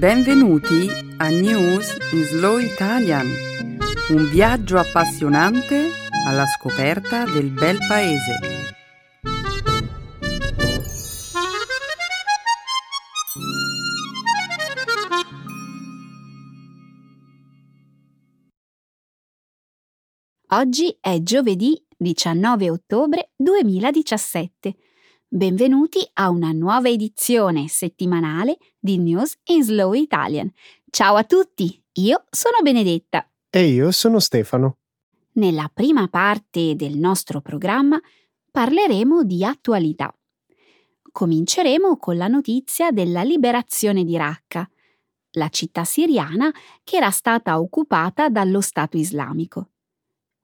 Benvenuti a News in Slow Italian, un viaggio appassionante alla scoperta del bel paese. Oggi è giovedì 19 ottobre 2017. Benvenuti a una nuova edizione settimanale di News in Slow Italian. Ciao a tutti, io sono Benedetta. E io sono Stefano. Nella prima parte del nostro programma parleremo di attualità. Cominceremo con la notizia della liberazione di Raqqa, la città siriana che era stata occupata dallo Stato islamico.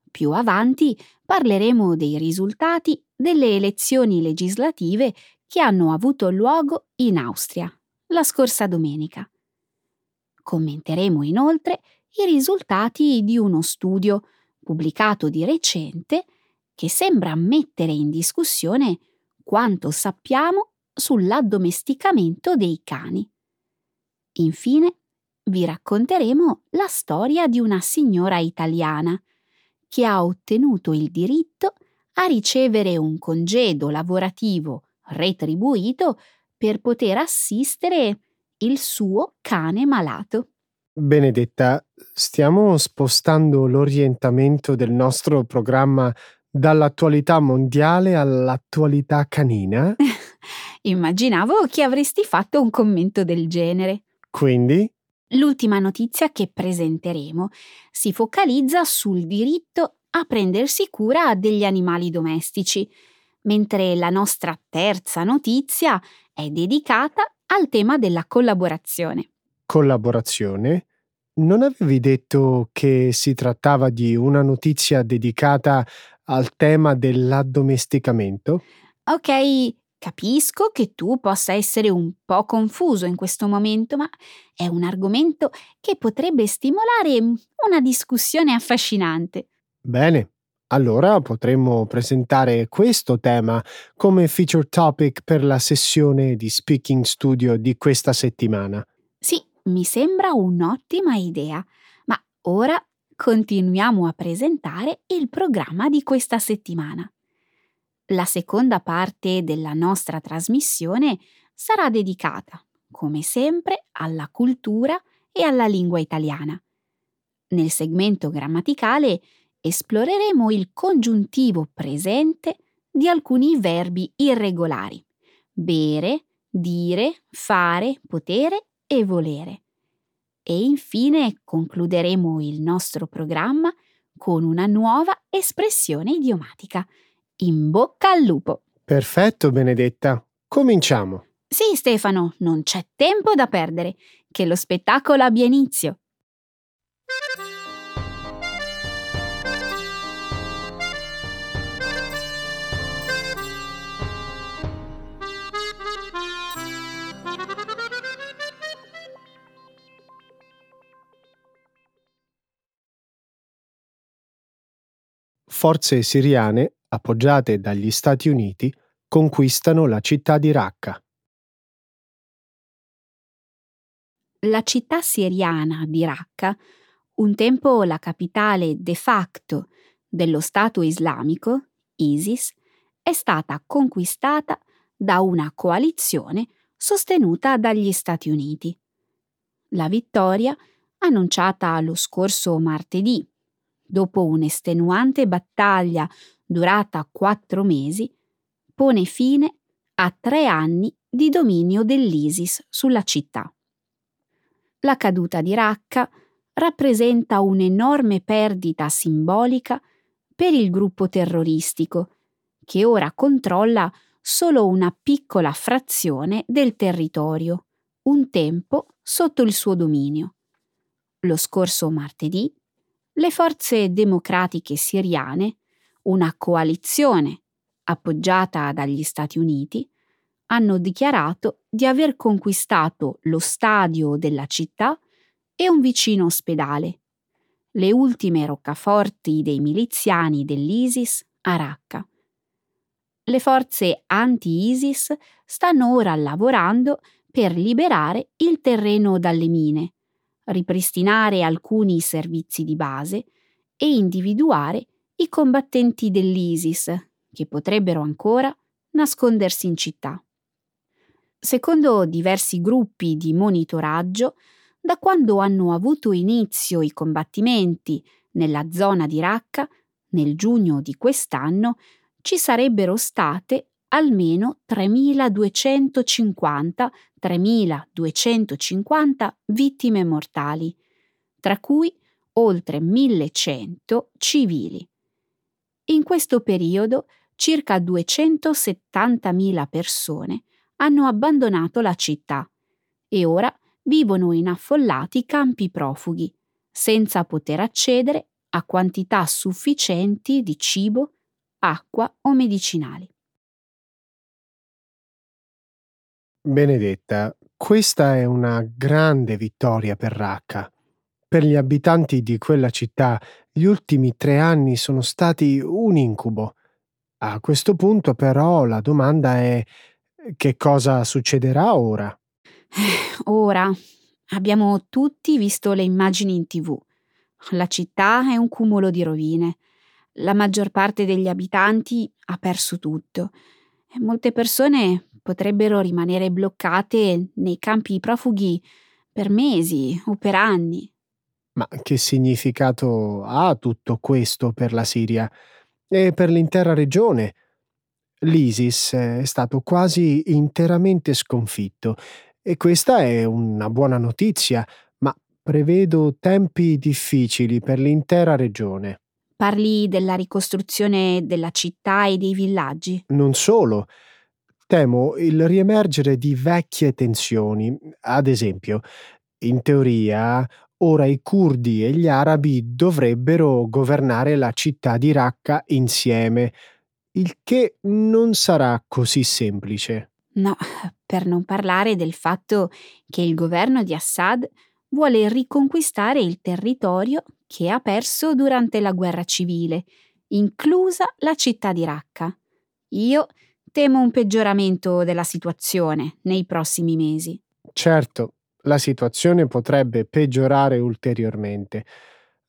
Più avanti parleremo dei risultati delle elezioni legislative che hanno avuto luogo in Austria la scorsa domenica. Commenteremo inoltre i risultati di uno studio pubblicato di recente che sembra mettere in discussione quanto sappiamo sull'addomesticamento dei cani. Infine, vi racconteremo la storia di una signora italiana che ha ottenuto il diritto a ricevere un congedo lavorativo retribuito per poter assistere il suo cane malato. Benedetta, stiamo spostando l'orientamento del nostro programma dall'attualità mondiale all'attualità canina? Immaginavo che avresti fatto un commento del genere. Quindi? L'ultima notizia che presenteremo si focalizza sul diritto a prendersi cura degli animali domestici, mentre la nostra terza notizia è dedicata al tema della collaborazione. Collaborazione? Non avevi detto che si trattava di una notizia dedicata al tema dell'addomesticamento? Ok, Capisco che tu possa essere un po' confuso in questo momento, ma è un argomento che potrebbe stimolare una discussione affascinante. Bene, allora potremmo presentare questo tema come feature topic per la sessione di Speaking Studio di questa settimana. Sì, mi sembra un'ottima idea, ma ora continuiamo a presentare il programma di questa settimana. La seconda parte della nostra trasmissione sarà dedicata, come sempre, alla cultura e alla lingua italiana. Nel segmento grammaticale esploreremo il congiuntivo presente di alcuni verbi irregolari. Bere, dire, fare, potere e volere. E infine concluderemo il nostro programma con una nuova espressione idiomatica – in bocca al lupo. Perfetto, Benedetta. Cominciamo. Sì, Stefano, non c'è tempo da perdere. Che lo spettacolo abbia inizio. Forze siriane appoggiate dagli Stati Uniti, conquistano la città di Raqqa. La città siriana di Raqqa, un tempo la capitale de facto dello Stato islamico, ISIS, è stata conquistata da una coalizione sostenuta dagli Stati Uniti. La vittoria, annunciata lo scorso martedì, dopo un'estenuante battaglia durata quattro mesi, pone fine a tre anni di dominio dell'ISIS sulla città. La caduta di Raqqa rappresenta un'enorme perdita simbolica per il gruppo terroristico, che ora controlla solo una piccola frazione del territorio, un tempo sotto il suo dominio. Lo scorso martedì, le forze democratiche siriane una coalizione appoggiata dagli Stati Uniti, hanno dichiarato di aver conquistato lo stadio della città e un vicino ospedale, le ultime roccaforti dei miliziani dell'ISIS a Raqqa. Le forze anti-ISIS stanno ora lavorando per liberare il terreno dalle mine, ripristinare alcuni servizi di base e individuare i combattenti dell'ISIS, che potrebbero ancora nascondersi in città. Secondo diversi gruppi di monitoraggio, da quando hanno avuto inizio i combattimenti nella zona di Raqqa, nel giugno di quest'anno, ci sarebbero state almeno 3.250-3.250 vittime mortali, tra cui oltre 1.100 civili. In questo periodo circa 270.000 persone hanno abbandonato la città e ora vivono in affollati campi profughi, senza poter accedere a quantità sufficienti di cibo, acqua o medicinali. Benedetta, questa è una grande vittoria per Raqqa. Per gli abitanti di quella città gli ultimi tre anni sono stati un incubo. A questo punto però la domanda è che cosa succederà ora? Ora abbiamo tutti visto le immagini in tv. La città è un cumulo di rovine. La maggior parte degli abitanti ha perso tutto molte persone potrebbero rimanere bloccate nei campi profughi per mesi o per anni. Ma che significato ha tutto questo per la Siria e per l'intera regione? L'ISIS è stato quasi interamente sconfitto e questa è una buona notizia, ma prevedo tempi difficili per l'intera regione. Parli della ricostruzione della città e dei villaggi? Non solo. Temo il riemergere di vecchie tensioni. Ad esempio, in teoria, ora i curdi e gli arabi dovrebbero governare la città di Raqqa insieme, il che non sarà così semplice. No, per non parlare del fatto che il governo di Assad vuole riconquistare il territorio che ha perso durante la guerra civile, inclusa la città di Raqqa. Io temo un peggioramento della situazione nei prossimi mesi. Certo, la situazione potrebbe peggiorare ulteriormente.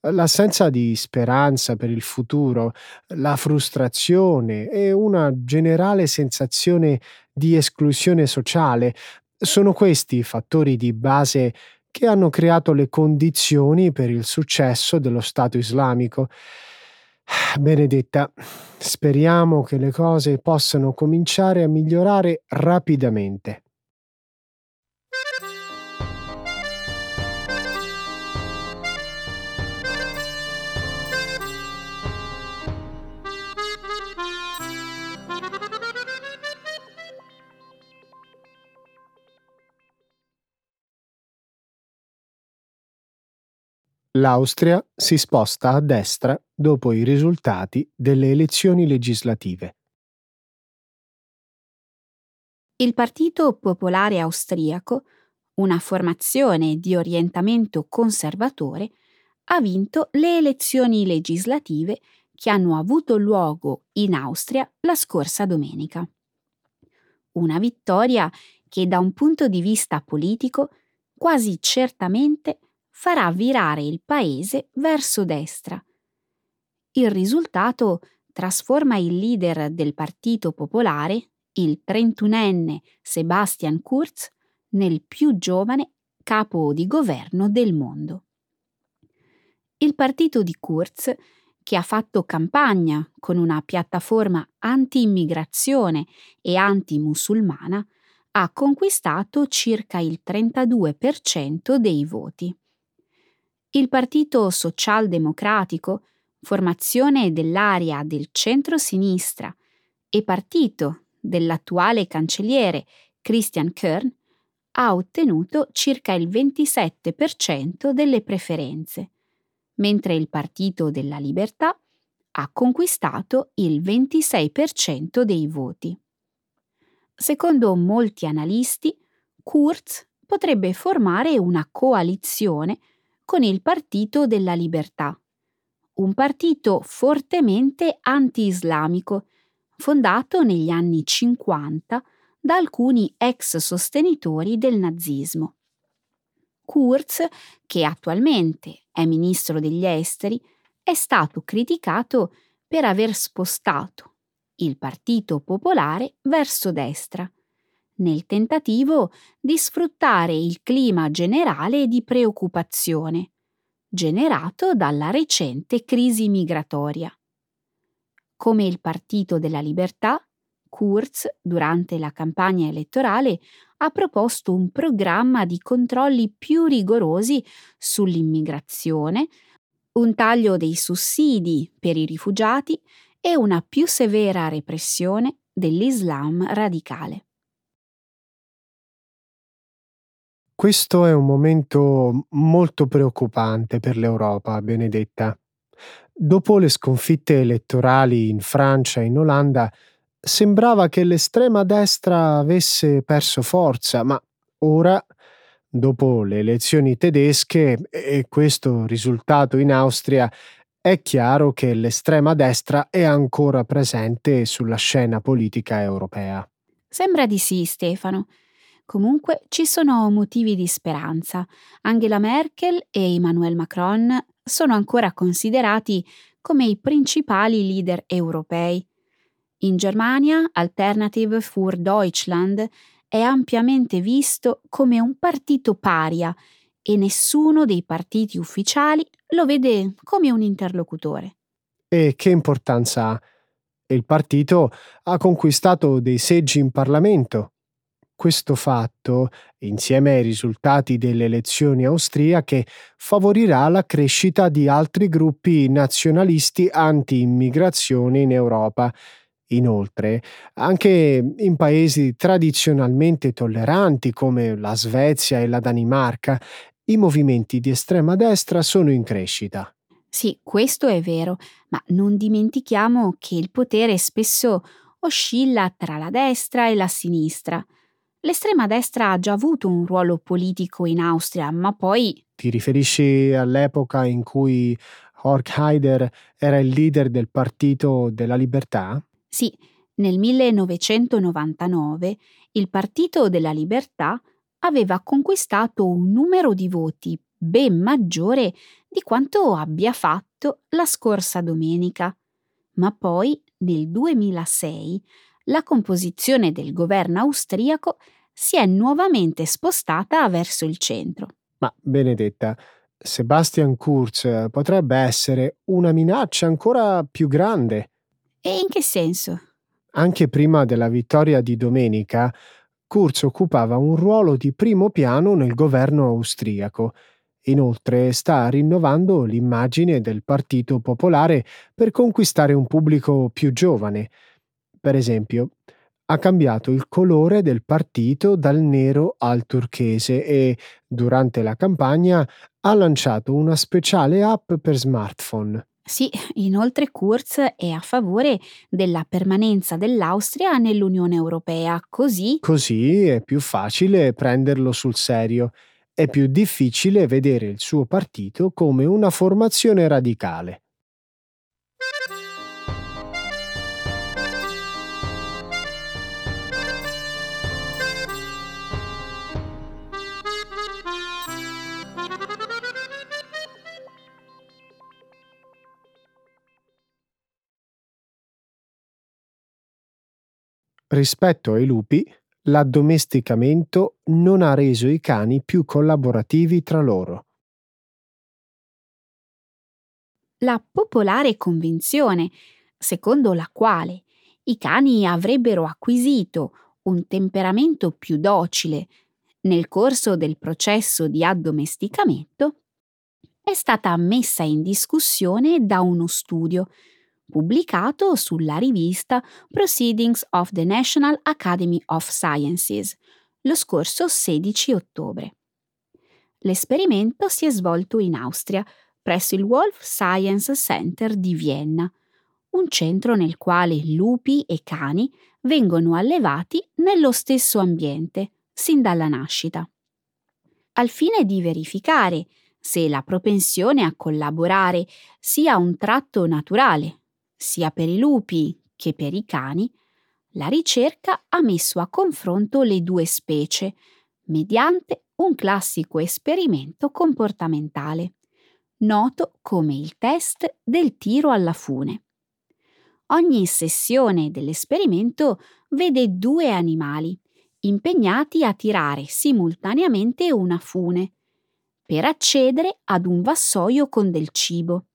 L'assenza di speranza per il futuro, la frustrazione e una generale sensazione di esclusione sociale sono questi fattori di base che hanno creato le condizioni per il successo dello Stato islamico. Benedetta, speriamo che le cose possano cominciare a migliorare rapidamente. L'Austria si sposta a destra dopo i risultati delle elezioni legislative. Il Partito Popolare Austriaco, una formazione di orientamento conservatore, ha vinto le elezioni legislative che hanno avuto luogo in Austria la scorsa domenica. Una vittoria che da un punto di vista politico quasi certamente farà virare il paese verso destra. Il risultato trasforma il leader del Partito Popolare, il 31enne Sebastian Kurz, nel più giovane capo di governo del mondo. Il partito di Kurz, che ha fatto campagna con una piattaforma anti-immigrazione e anti-musulmana, ha conquistato circa il 32% dei voti il Partito Socialdemocratico, formazione dell'area del centro-sinistra e partito dell'attuale cancelliere Christian Kern, ha ottenuto circa il 27% delle preferenze, mentre il Partito della Libertà ha conquistato il 26% dei voti. Secondo molti analisti, Kurz potrebbe formare una coalizione con il Partito della Libertà, un partito fortemente anti-islamico, fondato negli anni 50 da alcuni ex sostenitori del nazismo. Kurz, che attualmente è ministro degli esteri, è stato criticato per aver spostato il Partito Popolare verso destra, nel tentativo di sfruttare il clima generale di preoccupazione generato dalla recente crisi migratoria. Come il Partito della Libertà, Kurz, durante la campagna elettorale, ha proposto un programma di controlli più rigorosi sull'immigrazione, un taglio dei sussidi per i rifugiati e una più severa repressione dell'Islam radicale. Questo è un momento molto preoccupante per l'Europa, Benedetta. Dopo le sconfitte elettorali in Francia e in Olanda, sembrava che l'estrema destra avesse perso forza, ma ora, dopo le elezioni tedesche e questo risultato in Austria, è chiaro che l'estrema destra è ancora presente sulla scena politica europea. Sembra di sì, Stefano. Comunque ci sono motivi di speranza. Angela Merkel e Emmanuel Macron sono ancora considerati come i principali leader europei. In Germania Alternative für Deutschland è ampiamente visto come un partito paria e nessuno dei partiti ufficiali lo vede come un interlocutore. E che importanza ha? Il partito ha conquistato dei seggi in Parlamento questo fatto, insieme ai risultati delle elezioni austriache, favorirà la crescita di altri gruppi nazionalisti anti-immigrazione in Europa. Inoltre, anche in paesi tradizionalmente tolleranti come la Svezia e la Danimarca, i movimenti di estrema destra sono in crescita. Sì, questo è vero, ma non dimentichiamo che il potere spesso oscilla tra la destra e la sinistra. L'estrema destra ha già avuto un ruolo politico in Austria, ma poi... Ti riferisci all'epoca in cui Horkheider era il leader del Partito della Libertà? Sì, nel 1999 il Partito della Libertà aveva conquistato un numero di voti ben maggiore di quanto abbia fatto la scorsa domenica. Ma poi, nel 2006, la composizione del governo austriaco si è nuovamente spostata verso il centro. Ma Benedetta, Sebastian Kurz potrebbe essere una minaccia ancora più grande. E in che senso? Anche prima della vittoria di domenica, Kurz occupava un ruolo di primo piano nel governo austriaco. Inoltre sta rinnovando l'immagine del Partito Popolare per conquistare un pubblico più giovane. Per esempio, ha cambiato il colore del partito dal nero al turchese e, durante la campagna, ha lanciato una speciale app per smartphone. Sì, inoltre Kurz è a favore della permanenza dell'Austria nell'Unione Europea, così... Così è più facile prenderlo sul serio. È più difficile vedere il suo partito come una formazione radicale. Rispetto ai lupi, l'addomesticamento non ha reso i cani più collaborativi tra loro. La popolare convinzione, secondo la quale i cani avrebbero acquisito un temperamento più docile nel corso del processo di addomesticamento, è stata messa in discussione da uno studio pubblicato sulla rivista Proceedings of the National Academy of Sciences lo scorso 16 ottobre. L'esperimento si è svolto in Austria, presso il Wolf Science Center di Vienna, un centro nel quale lupi e cani vengono allevati nello stesso ambiente, sin dalla nascita. Al fine di verificare se la propensione a collaborare sia un tratto naturale sia per i lupi che per i cani, La ricerca ha messo a confronto le due specie mediante un classico esperimento comportamentale, noto come il test del tiro alla fune. Ogni sessione dell'esperimento vede due animali impegnati a tirare simultaneamente una fune per accedere ad un vassoio con del cibo.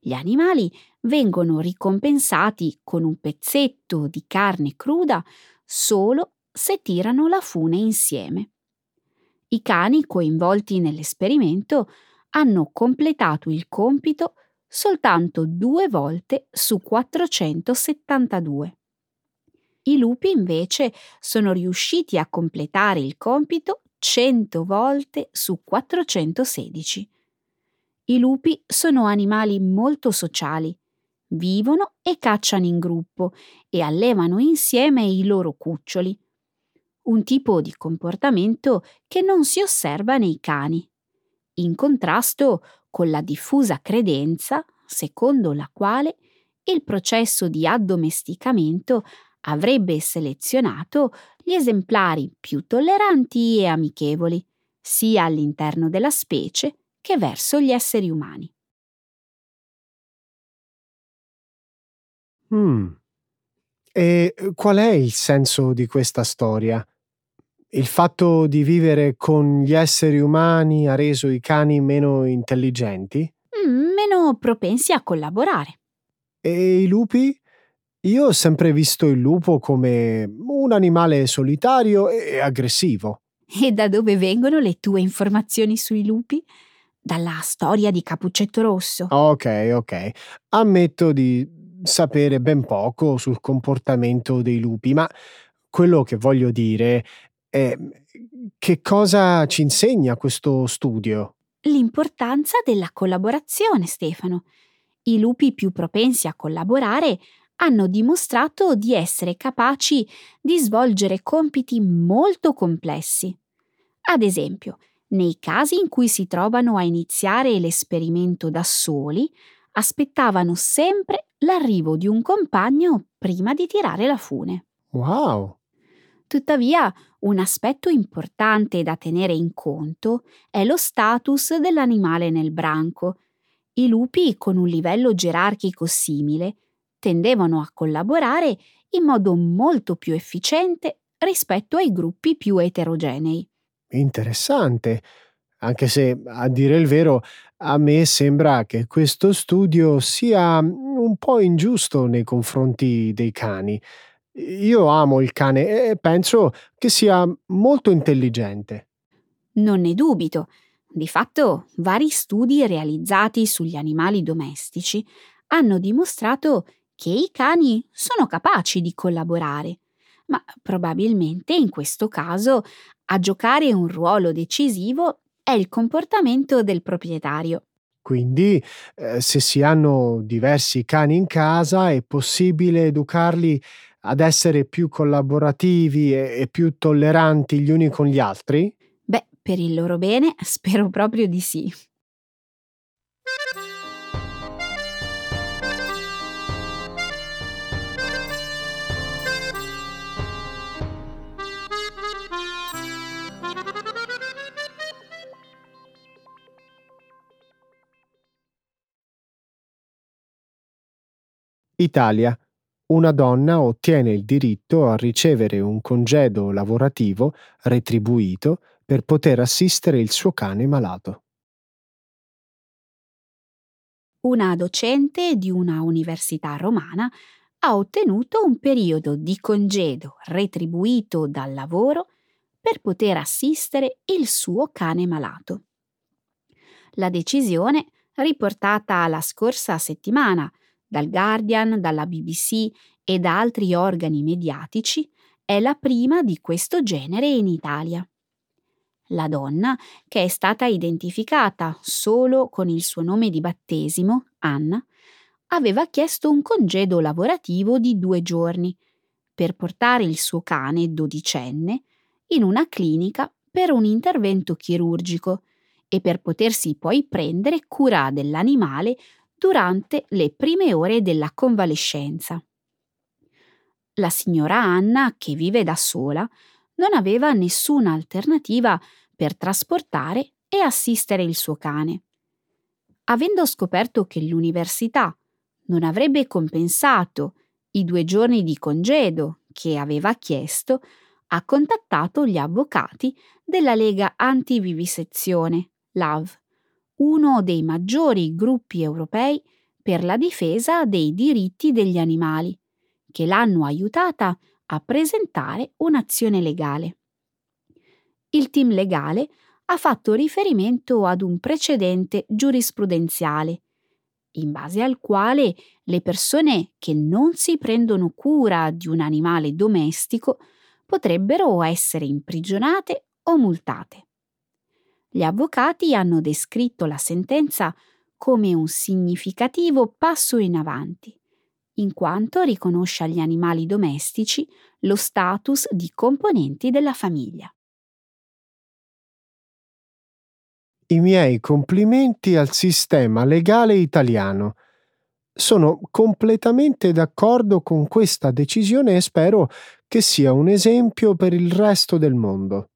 Gli animali vengono ricompensati con un pezzetto di carne cruda solo se tirano la fune insieme. I cani coinvolti nell'esperimento hanno completato il compito soltanto due volte su 472. I lupi invece sono riusciti a completare il compito 100 volte su 416. I lupi sono animali molto sociali, vivono e cacciano in gruppo e allevano insieme i loro cuccioli. Un tipo di comportamento che non si osserva nei cani, in contrasto con la diffusa credenza secondo la quale il processo di addomesticamento avrebbe selezionato gli esemplari più tolleranti e amichevoli, sia all'interno della specie che verso gli esseri umani. Mm. E qual è il senso di questa storia? Il fatto di vivere con gli esseri umani ha reso i cani meno intelligenti? Mm, meno propensi a collaborare. E i lupi? Io ho sempre visto il lupo come un animale solitario e aggressivo. E da dove vengono le tue informazioni sui lupi? Dalla storia di Capuccetto Rosso. Ok, ok. Ammetto di sapere ben poco sul comportamento dei lupi, ma quello che voglio dire è che cosa ci insegna questo studio? L'importanza della collaborazione, Stefano. I lupi più propensi a collaborare hanno dimostrato di essere capaci di svolgere compiti molto complessi. Ad esempio, nei casi in cui si trovano a iniziare l'esperimento da soli, aspettavano sempre l'arrivo di un compagno prima di tirare la fune. Wow! Tuttavia, un aspetto importante da tenere in conto è lo status dell'animale nel branco. I lupi con un livello gerarchico simile tendevano a collaborare in modo molto più efficiente rispetto ai gruppi più eterogenei. Interessante, anche se a dire il vero a me sembra che questo studio sia un po' ingiusto nei confronti dei cani. Io amo il cane e penso che sia molto intelligente. Non ne dubito. Di fatto, vari studi realizzati sugli animali domestici hanno dimostrato che i cani sono capaci di collaborare, ma probabilmente in questo caso a giocare un ruolo decisivo è il comportamento del proprietario. Quindi, eh, se si hanno diversi cani in casa, è possibile educarli ad essere più collaborativi e, e più tolleranti gli uni con gli altri? Beh, per il loro bene, spero proprio di sì. Italia. Una donna ottiene il diritto a ricevere un congedo lavorativo retribuito per poter assistere il suo cane malato. Una docente di una università romana ha ottenuto un periodo di congedo retribuito dal lavoro per poter assistere il suo cane malato. La decisione, riportata la scorsa settimana dal Guardian, dalla BBC e da altri organi mediatici, è la prima di questo genere in Italia. La donna, che è stata identificata solo con il suo nome di battesimo, Anna, aveva chiesto un congedo lavorativo di due giorni per portare il suo cane dodicenne in una clinica per un intervento chirurgico e per potersi poi prendere cura dell'animale durante le prime ore della convalescenza. La signora Anna, che vive da sola, non aveva nessuna alternativa per trasportare e assistere il suo cane. Avendo scoperto che l'università non avrebbe compensato i due giorni di congedo che aveva chiesto, ha contattato gli avvocati della Lega Antivivisezione, LAV, uno dei maggiori gruppi europei per la difesa dei diritti degli animali, che l'hanno aiutata a presentare un'azione legale. Il team legale ha fatto riferimento ad un precedente giurisprudenziale, in base al quale le persone che non si prendono cura di un animale domestico potrebbero essere imprigionate o multate. Gli avvocati hanno descritto la sentenza come un significativo passo in avanti, in quanto riconosce agli animali domestici lo status di componenti della famiglia. I miei complimenti al sistema legale italiano. Sono completamente d'accordo con questa decisione e spero che sia un esempio per il resto del mondo.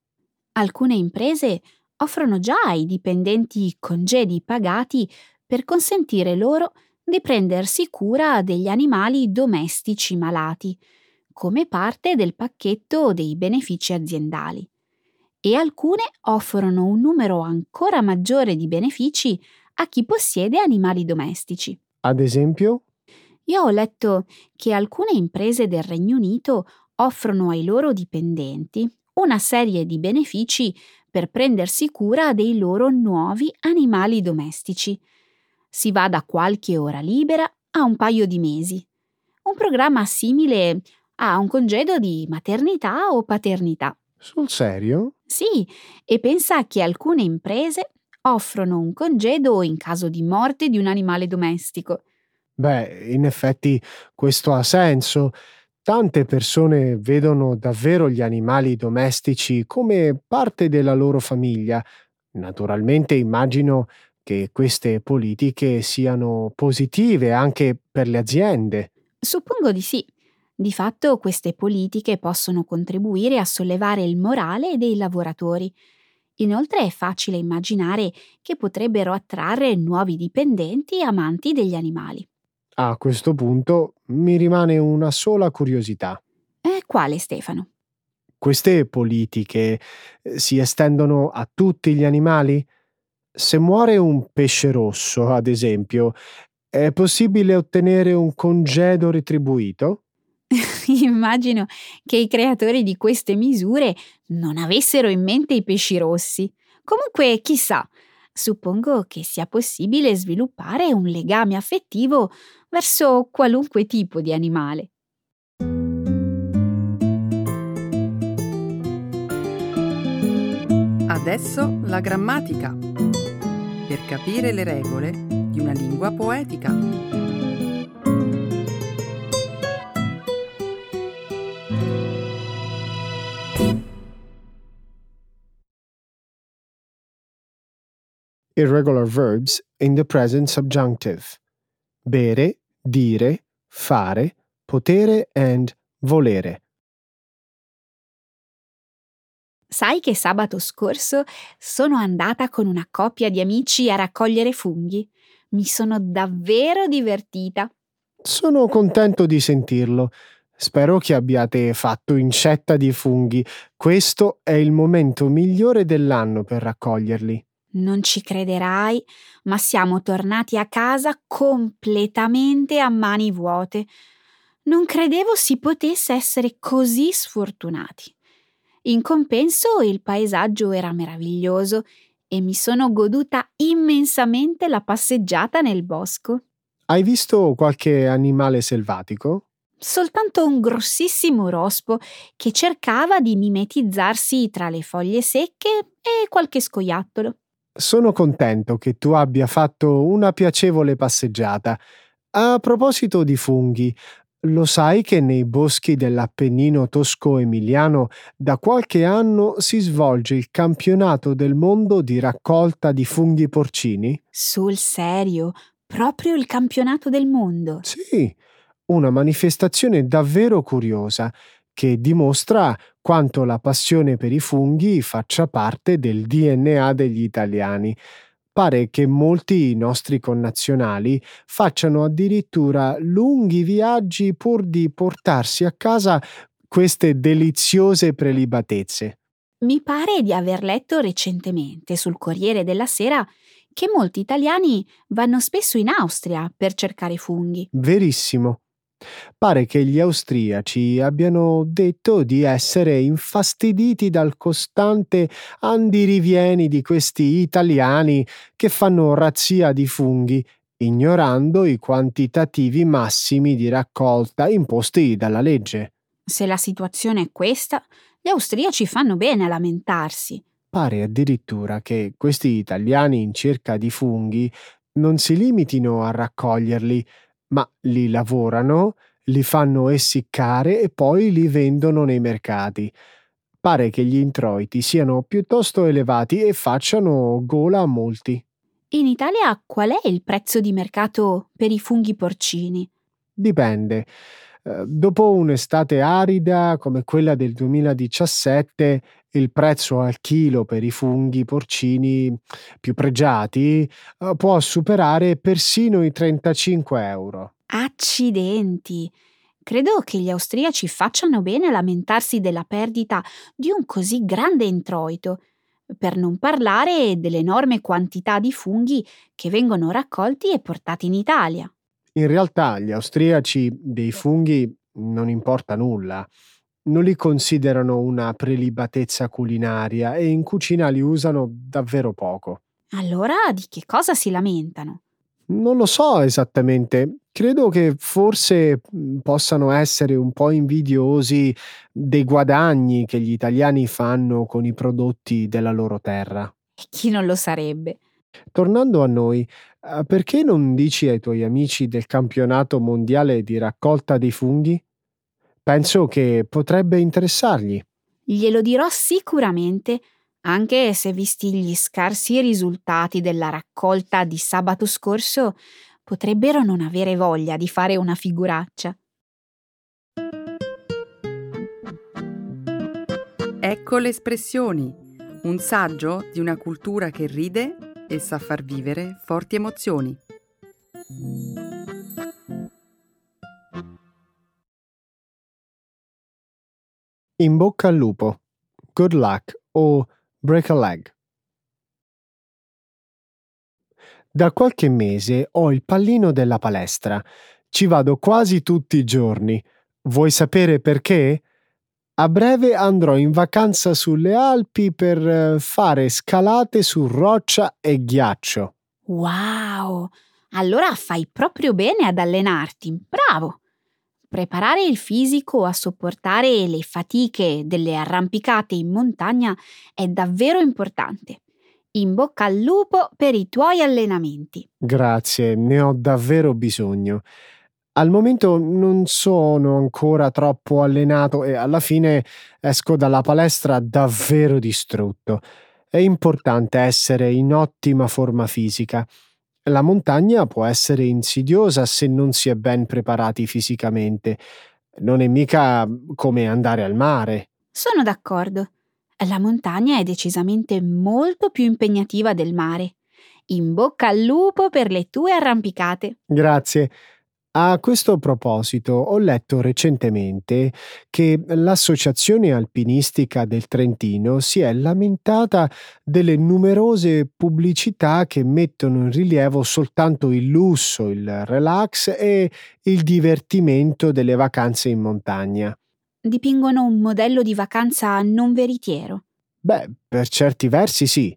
Alcune imprese offrono già ai dipendenti congedi pagati per consentire loro di prendersi cura degli animali domestici malati, come parte del pacchetto dei benefici aziendali. E alcune offrono un numero ancora maggiore di benefici a chi possiede animali domestici. Ad esempio? Io ho letto che alcune imprese del Regno Unito offrono ai loro dipendenti una serie di benefici per prendersi cura dei loro nuovi animali domestici. Si va da qualche ora libera a un paio di mesi. Un programma simile a un congedo di maternità o paternità. Sul serio? Sì, e pensa che alcune imprese offrono un congedo in caso di morte di un animale domestico. Beh, in effetti questo ha senso. Tante persone vedono davvero gli animali domestici come parte della loro famiglia. Naturalmente immagino che queste politiche siano positive anche per le aziende. Suppongo di sì. Di fatto queste politiche possono contribuire a sollevare il morale dei lavoratori. Inoltre è facile immaginare che potrebbero attrarre nuovi dipendenti amanti degli animali. A questo punto mi rimane una sola curiosità. E quale, Stefano? Queste politiche eh, si estendono a tutti gli animali? Se muore un pesce rosso, ad esempio, è possibile ottenere un congedo retribuito? Immagino che i creatori di queste misure non avessero in mente i pesci rossi. Comunque, chissà, suppongo che sia possibile sviluppare un legame affettivo verso qualunque tipo di animale. Adesso la grammatica. Per capire le regole di una lingua poetica. Irregular verbs in the present subjunctive. Bere, dire, fare, potere and volere. Sai che sabato scorso sono andata con una coppia di amici a raccogliere funghi? Mi sono davvero divertita. Sono contento di sentirlo. Spero che abbiate fatto incetta di funghi. Questo è il momento migliore dell'anno per raccoglierli. Non ci crederai, ma siamo tornati a casa completamente a mani vuote. Non credevo si potesse essere così sfortunati. In compenso il paesaggio era meraviglioso e mi sono goduta immensamente la passeggiata nel bosco. Hai visto qualche animale selvatico? Soltanto un grossissimo rospo che cercava di mimetizzarsi tra le foglie secche e qualche scoiattolo. Sono contento che tu abbia fatto una piacevole passeggiata. A proposito di funghi, lo sai che nei boschi dell'Appennino tosco-emiliano da qualche anno si svolge il campionato del mondo di raccolta di funghi porcini? Sul serio, proprio il campionato del mondo. Sì, una manifestazione davvero curiosa che dimostra quanto la passione per i funghi faccia parte del DNA degli italiani. Pare che molti nostri connazionali facciano addirittura lunghi viaggi pur di portarsi a casa queste deliziose prelibatezze. Mi pare di aver letto recentemente sul Corriere della Sera che molti italiani vanno spesso in Austria per cercare funghi. Verissimo. Pare che gli austriaci abbiano detto di essere infastiditi dal costante andirivieni di questi italiani che fanno razzia di funghi, ignorando i quantitativi massimi di raccolta imposti dalla legge. Se la situazione è questa, gli austriaci fanno bene a lamentarsi. Pare addirittura che questi italiani in cerca di funghi non si limitino a raccoglierli, ma li lavorano, li fanno essiccare e poi li vendono nei mercati. Pare che gli introiti siano piuttosto elevati e facciano gola a molti. In Italia qual è il prezzo di mercato per i funghi porcini? Dipende. Eh, dopo un'estate arida come quella del 2017, il prezzo al chilo per i funghi porcini più pregiati eh, può superare persino i 35 euro. Accidenti! Credo che gli austriaci facciano bene a lamentarsi della perdita di un così grande introito, per non parlare dell'enorme quantità di funghi che vengono raccolti e portati in Italia. In realtà gli austriaci dei funghi non importa nulla. Non li considerano una prelibatezza culinaria e in cucina li usano davvero poco. Allora di che cosa si lamentano? Non lo so esattamente. Credo che forse possano essere un po' invidiosi dei guadagni che gli italiani fanno con i prodotti della loro terra. E chi non lo sarebbe? Tornando a noi, eh, perché non dici ai tuoi amici del campionato mondiale di raccolta dei funghi? Penso che potrebbe interessargli. Glielo dirò sicuramente, anche se visti gli scarsi risultati della raccolta di sabato scorso, potrebbero non avere voglia di fare una figuraccia. Ecco le espressioni, un saggio di una cultura che ride e sa far vivere forti emozioni. In bocca al lupo. Good luck o break a leg. Da qualche mese ho il pallino della palestra. Ci vado quasi tutti i giorni. Vuoi sapere perché? A breve andrò in vacanza sulle Alpi per eh, fare scalate su roccia e ghiaccio. Wow! Allora fai proprio bene ad allenarti. Bravo! Preparare il fisico a sopportare le fatiche delle arrampicate in montagna è davvero importante. In bocca al lupo per i tuoi allenamenti. Grazie, ne ho davvero bisogno. Al momento non sono ancora troppo allenato e alla fine esco dalla palestra davvero distrutto. È importante essere in ottima forma fisica. La montagna può essere insidiosa se non si è ben preparati fisicamente. Non è mica come andare al mare. Sono d'accordo. La montagna è decisamente molto più impegnativa del mare. In bocca al lupo per le tue arrampicate. Grazie. A questo proposito ho letto recentemente che l'Associazione Alpinistica del Trentino si è lamentata delle numerose pubblicità che mettono in rilievo soltanto il lusso, il relax e il divertimento delle vacanze in montagna. Dipingono un modello di vacanza non veritiero. Beh, per certi versi sì.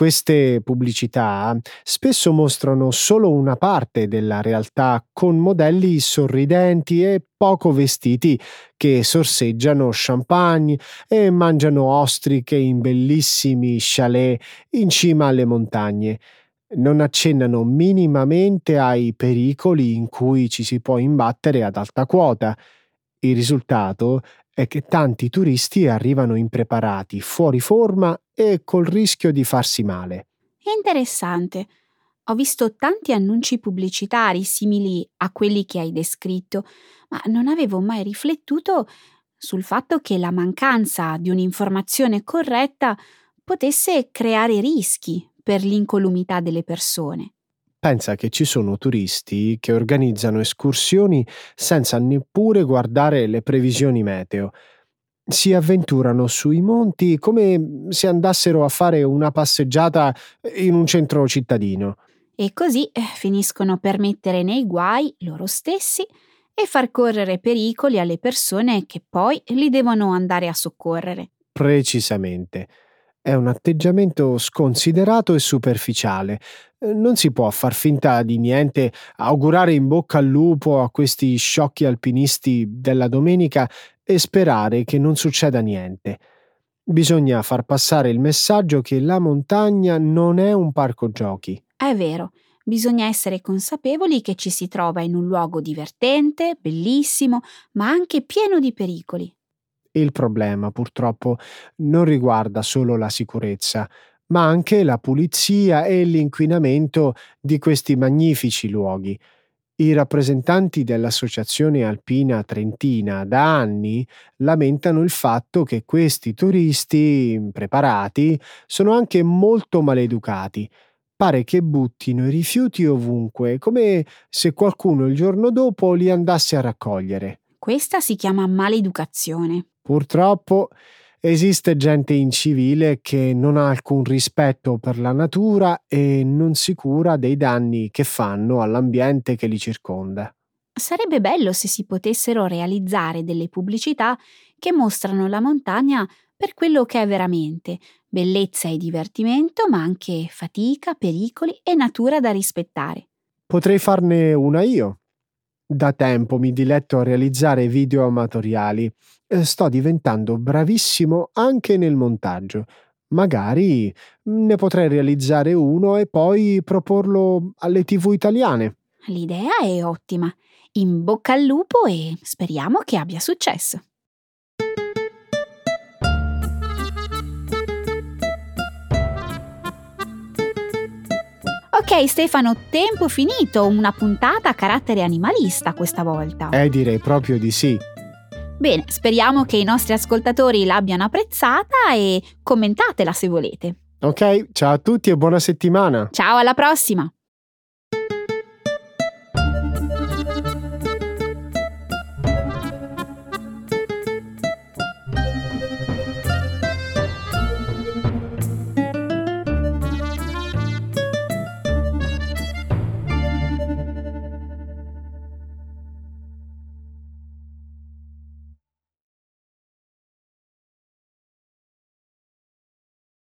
Queste pubblicità spesso mostrano solo una parte della realtà con modelli sorridenti e poco vestiti che sorseggiano champagne e mangiano ostriche in bellissimi chalet in cima alle montagne. Non accennano minimamente ai pericoli in cui ci si può imbattere ad alta quota. Il risultato è che tanti turisti arrivano impreparati, fuori forma e col rischio di farsi male. Interessante. Ho visto tanti annunci pubblicitari simili a quelli che hai descritto, ma non avevo mai riflettuto sul fatto che la mancanza di un'informazione corretta potesse creare rischi per l'incolumità delle persone. Pensa che ci sono turisti che organizzano escursioni senza neppure guardare le previsioni meteo. Si avventurano sui monti come se andassero a fare una passeggiata in un centro cittadino. E così eh, finiscono per mettere nei guai loro stessi e far correre pericoli alle persone che poi li devono andare a soccorrere. Precisamente. È un atteggiamento sconsiderato e superficiale. Eh, non si può far finta di niente, augurare in bocca al lupo a questi sciocchi alpinisti della domenica e sperare che non succeda niente. Bisogna far passare il messaggio che la montagna non è un parco giochi. È vero, bisogna essere consapevoli che ci si trova in un luogo divertente, bellissimo, ma anche pieno di pericoli. Il problema, purtroppo, non riguarda solo la sicurezza, ma anche la pulizia e l'inquinamento di questi magnifici luoghi. I rappresentanti dell'Associazione Alpina Trentina da anni lamentano il fatto che questi turisti impreparati sono anche molto maleducati. Pare che buttino i rifiuti ovunque, come se qualcuno il giorno dopo li andasse a raccogliere. Questa si chiama maleducazione. Purtroppo esiste gente incivile che non ha alcun rispetto per la natura e non si cura dei danni che fanno all'ambiente che li circonda. Sarebbe bello se si potessero realizzare delle pubblicità che mostrano la montagna per quello che è veramente, bellezza e divertimento, ma anche fatica, pericoli e natura da rispettare. Potrei farne una io. Da tempo mi diletto a realizzare video amatoriali. Sto diventando bravissimo anche nel montaggio. Magari ne potrei realizzare uno e poi proporlo alle tv italiane. L'idea è ottima. In bocca al lupo e speriamo che abbia successo. Ok Stefano, tempo finito, una puntata a carattere animalista questa volta. Eh, direi proprio di sì. Bene, speriamo che i nostri ascoltatori l'abbiano apprezzata e commentatela se volete. Ok, ciao a tutti e buona settimana. Ciao, alla prossima!